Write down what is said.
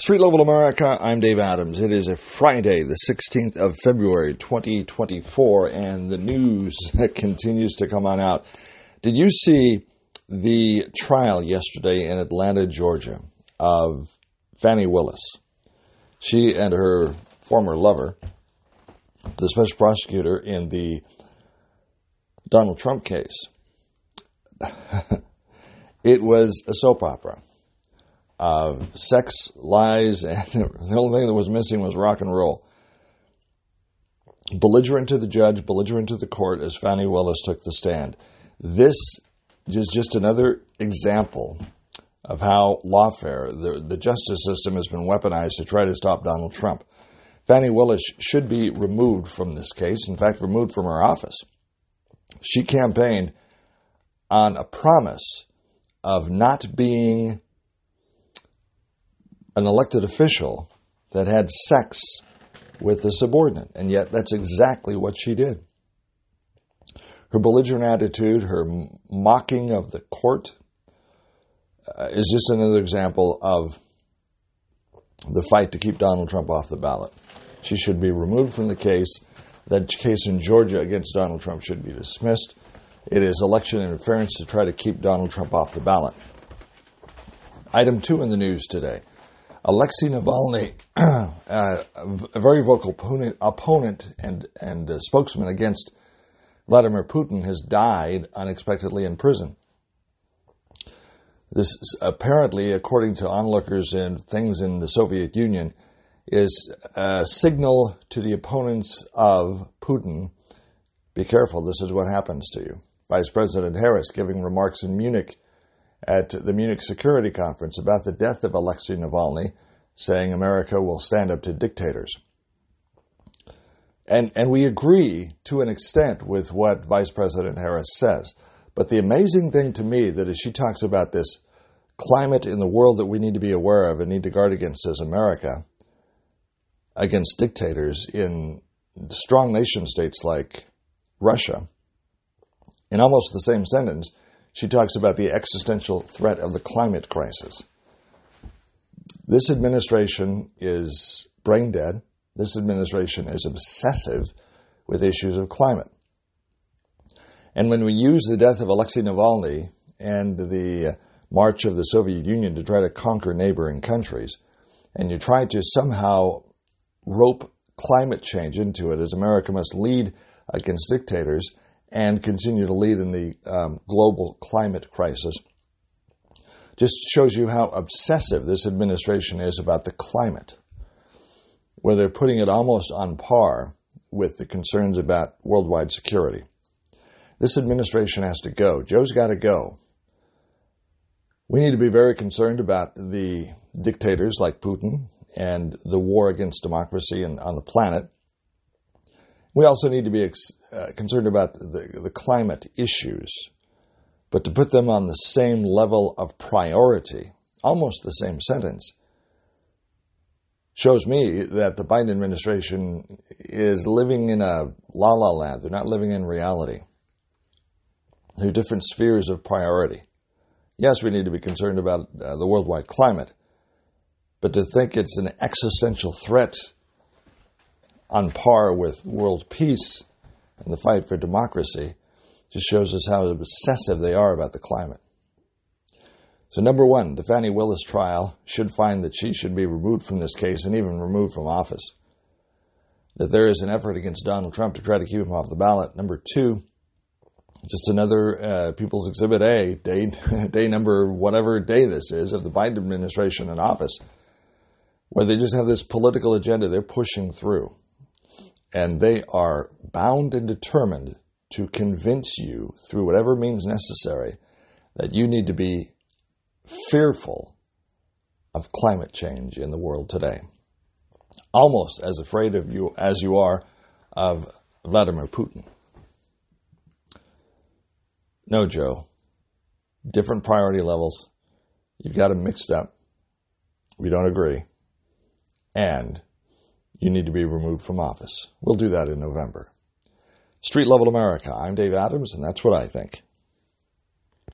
Street Level America, I'm Dave Adams. It is a Friday, the 16th of February, 2024, and the news continues to come on out. Did you see the trial yesterday in Atlanta, Georgia, of Fani Willis? She and her former lover, the special prosecutor in the Donald Trump case. it was a soap opera of sex, lies, and the only thing that was missing was rock and roll. Belligerent to the judge, belligerent to the court as Fani Willis took the stand. This is just another example of how lawfare, the, the justice system, has been weaponized to try to stop Donald Trump. Fani Willis should be removed from this case, in fact, removed from her office. She campaigned on a promise of not being an elected official that had sex with a subordinate, and yet that's exactly what she did. Her belligerent attitude, her mocking of the court, uh, is just another example of the fight to keep Donald Trump off the ballot. She should be removed from the case. That case in Georgia against Donald Trump should be dismissed. It is election interference to try to keep Donald Trump off the ballot. Item two in the news today. Alexei Navalny, uh, a very vocal opponent, opponent and, and spokesman against Vladimir Putin, has died unexpectedly in prison. This apparently, according to onlookers and things in the Soviet Union, is a signal to the opponents of Putin be careful, this is what happens to you. Vice President Harris giving remarks in Munich at the Munich Security Conference about the death of Alexei Navalny, saying America will stand up to dictators. And, and we agree to an extent with what Vice President Harris says. But the amazing thing to me that as she talks about this climate in the world that we need to be aware of and need to guard against as America, against dictators in strong nation states like Russia, in almost the same sentence, she talks about the existential threat of the climate crisis. This administration is brain dead. This administration is obsessive with issues of climate. And when we use the death of Alexei Navalny and the march of the Soviet Union to try to conquer neighboring countries, and you try to somehow rope climate change into it, as America must lead against dictators, and continue to lead in the um, global climate crisis. Just shows you how obsessive this administration is about the climate, where they're putting it almost on par with the concerns about worldwide security. This administration has to go. Joe's got to go. We need to be very concerned about the dictators like Putin and the war against democracy and on the planet. We also need to be ex- uh, concerned about the, the climate issues, but to put them on the same level of priority, almost the same sentence, shows me that the Biden administration is living in a la la land. They're not living in reality. There are different spheres of priority. Yes, we need to be concerned about uh, the worldwide climate, but to think it's an existential threat on par with world peace and the fight for democracy just shows us how obsessive they are about the climate. So, number one, the Fani Willis trial should find that she should be removed from this case and even removed from office. That there is an effort against Donald Trump to try to keep him off the ballot. Number two, just another uh, People's Exhibit A, day, day number whatever day this is, of the Biden administration in office, where they just have this political agenda they're pushing through and they are bound and determined to convince you through whatever means necessary that you need to be fearful of climate change in the world today. Almost as afraid of you as you are of Vladimir Putin. No, Joe. Different priority levels. You've got them mixed up. We don't agree. And you need to be removed from office. We'll do that in November. Street Level America. I'm Dave Adams, and that's what I think.